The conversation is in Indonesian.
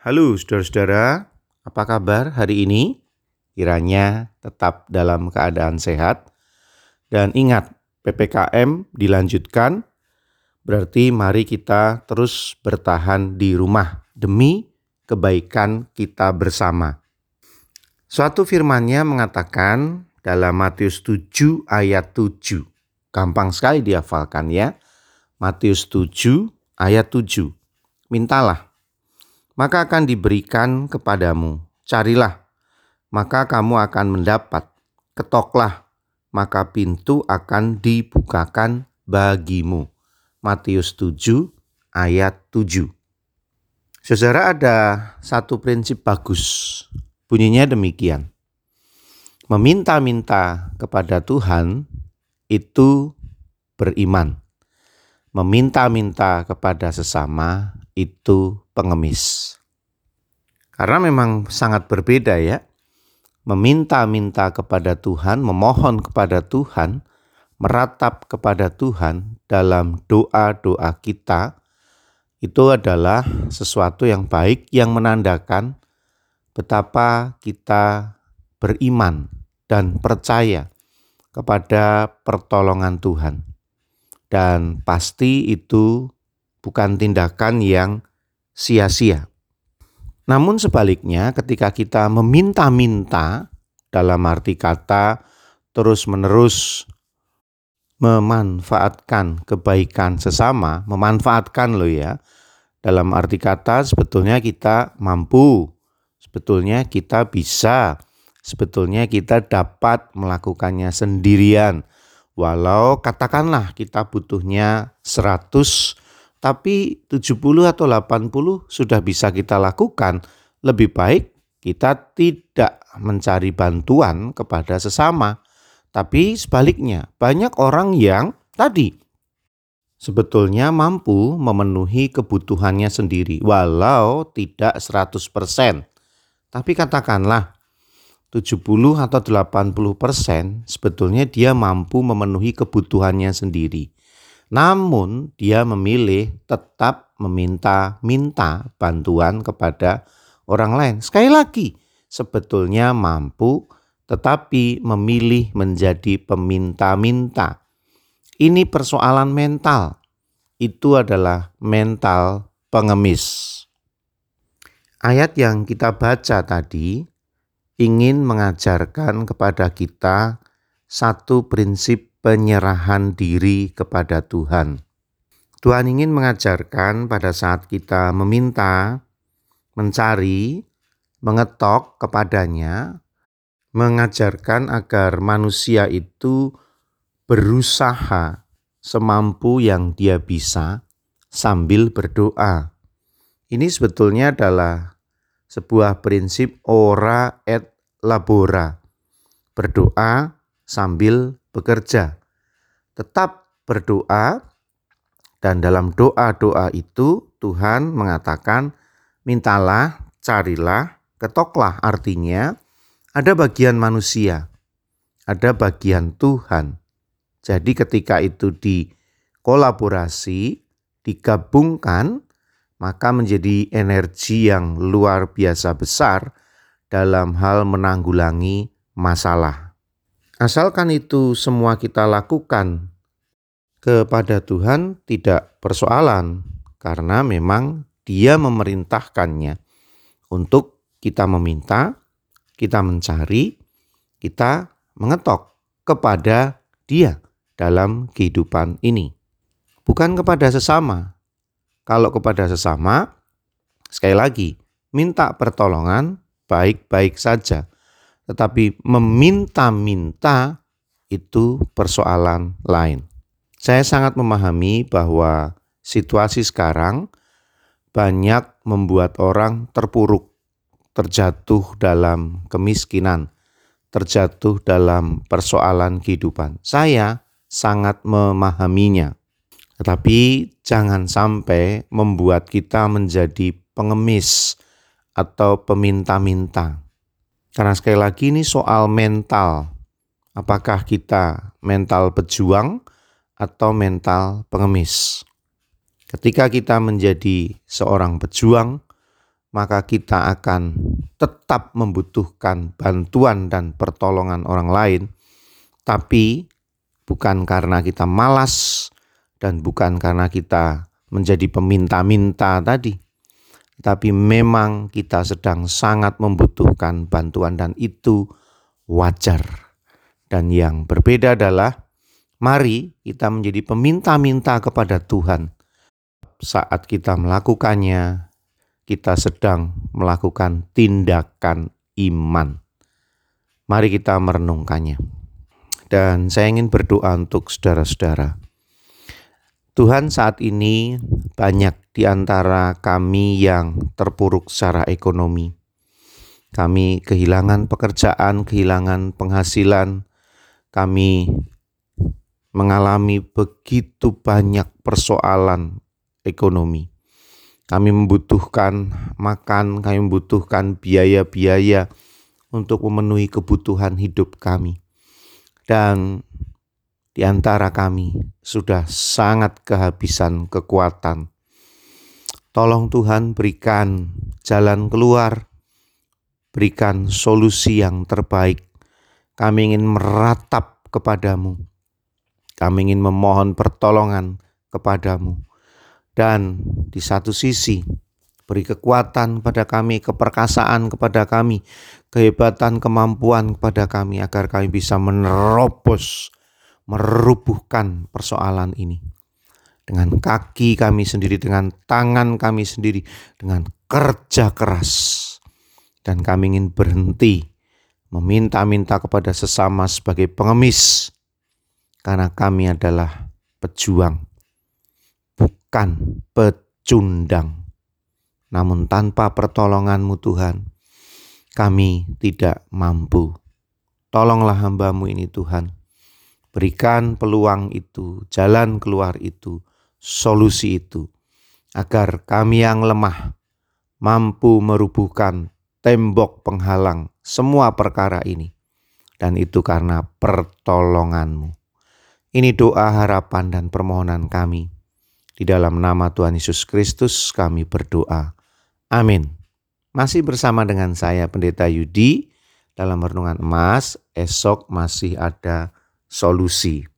Halo saudara-saudara, apa kabar hari ini? Kiranya tetap dalam keadaan sehat. Dan ingat, PPKM dilanjutkan, berarti mari kita terus bertahan di rumah demi kebaikan kita bersama. Suatu firmannya mengatakan dalam Matius 7 ayat 7. Gampang sekali dihafalkan ya. Matius 7 ayat 7. Mintalah maka akan diberikan kepadamu. Carilah, maka kamu akan mendapat. Ketoklah, maka pintu akan dibukakan bagimu. Matius 7 ayat 7. Saudara ada satu prinsip bagus. Bunyinya demikian. Meminta-minta kepada Tuhan itu beriman. Meminta-minta kepada sesama itu pengemis. Karena memang sangat berbeda ya. Meminta-minta kepada Tuhan, memohon kepada Tuhan, meratap kepada Tuhan dalam doa-doa kita itu adalah sesuatu yang baik yang menandakan betapa kita beriman dan percaya kepada pertolongan Tuhan. Dan pasti itu bukan tindakan yang sia-sia. Namun sebaliknya ketika kita meminta-minta dalam arti kata terus-menerus memanfaatkan kebaikan sesama, memanfaatkan loh ya. Dalam arti kata sebetulnya kita mampu, sebetulnya kita bisa, sebetulnya kita dapat melakukannya sendirian. Walau katakanlah kita butuhnya 100 tapi 70 atau 80 sudah bisa kita lakukan, lebih baik kita tidak mencari bantuan kepada sesama. Tapi sebaliknya, banyak orang yang tadi sebetulnya mampu memenuhi kebutuhannya sendiri walau tidak 100%. Tapi katakanlah 70 atau 80% sebetulnya dia mampu memenuhi kebutuhannya sendiri. Namun dia memilih tetap meminta-minta bantuan kepada orang lain. Sekali lagi, sebetulnya mampu tetapi memilih menjadi peminta-minta. Ini persoalan mental. Itu adalah mental pengemis. Ayat yang kita baca tadi ingin mengajarkan kepada kita satu prinsip penyerahan diri kepada Tuhan. Tuhan ingin mengajarkan pada saat kita meminta, mencari, mengetok kepadanya, mengajarkan agar manusia itu berusaha semampu yang dia bisa sambil berdoa. Ini sebetulnya adalah sebuah prinsip ora et labora. Berdoa sambil bekerja. Tetap berdoa dan dalam doa-doa itu Tuhan mengatakan mintalah, carilah, ketoklah artinya ada bagian manusia, ada bagian Tuhan. Jadi ketika itu dikolaborasi, digabungkan, maka menjadi energi yang luar biasa besar dalam hal menanggulangi masalah. Asalkan itu semua kita lakukan kepada Tuhan tidak persoalan karena memang Dia memerintahkannya untuk kita meminta, kita mencari, kita mengetok kepada Dia dalam kehidupan ini. Bukan kepada sesama. Kalau kepada sesama, sekali lagi, minta pertolongan baik-baik saja tetapi meminta-minta itu persoalan lain. Saya sangat memahami bahwa situasi sekarang banyak membuat orang terpuruk, terjatuh dalam kemiskinan, terjatuh dalam persoalan kehidupan. Saya sangat memahaminya. Tetapi jangan sampai membuat kita menjadi pengemis atau peminta-minta. Karena sekali lagi ini soal mental. Apakah kita mental pejuang atau mental pengemis? Ketika kita menjadi seorang pejuang, maka kita akan tetap membutuhkan bantuan dan pertolongan orang lain, tapi bukan karena kita malas dan bukan karena kita menjadi peminta-minta tadi, tapi memang kita sedang sangat membutuhkan bantuan, dan itu wajar. Dan yang berbeda adalah, mari kita menjadi peminta-minta kepada Tuhan. Saat kita melakukannya, kita sedang melakukan tindakan iman. Mari kita merenungkannya. Dan saya ingin berdoa untuk saudara-saudara. Tuhan saat ini banyak di antara kami yang terpuruk secara ekonomi. Kami kehilangan pekerjaan, kehilangan penghasilan. Kami mengalami begitu banyak persoalan ekonomi. Kami membutuhkan makan, kami membutuhkan biaya-biaya untuk memenuhi kebutuhan hidup kami. Dan di antara kami sudah sangat kehabisan kekuatan. Tolong Tuhan berikan jalan keluar, berikan solusi yang terbaik. Kami ingin meratap kepadamu. Kami ingin memohon pertolongan kepadamu dan di satu sisi beri kekuatan pada kami, keperkasaan kepada kami, kehebatan, kemampuan kepada kami agar kami bisa menerobos, merubuhkan persoalan ini. Dengan kaki kami sendiri, dengan tangan kami sendiri, dengan kerja keras. Dan kami ingin berhenti meminta-minta kepada sesama sebagai pengemis. Karena kami adalah pejuang bukan pecundang. Namun tanpa pertolonganmu Tuhan, kami tidak mampu. Tolonglah hambamu ini Tuhan. Berikan peluang itu, jalan keluar itu, solusi itu. Agar kami yang lemah mampu merubuhkan tembok penghalang semua perkara ini. Dan itu karena pertolonganmu. Ini doa harapan dan permohonan kami di dalam nama Tuhan Yesus Kristus kami berdoa. Amin. Masih bersama dengan saya Pendeta Yudi dalam renungan emas, esok masih ada solusi.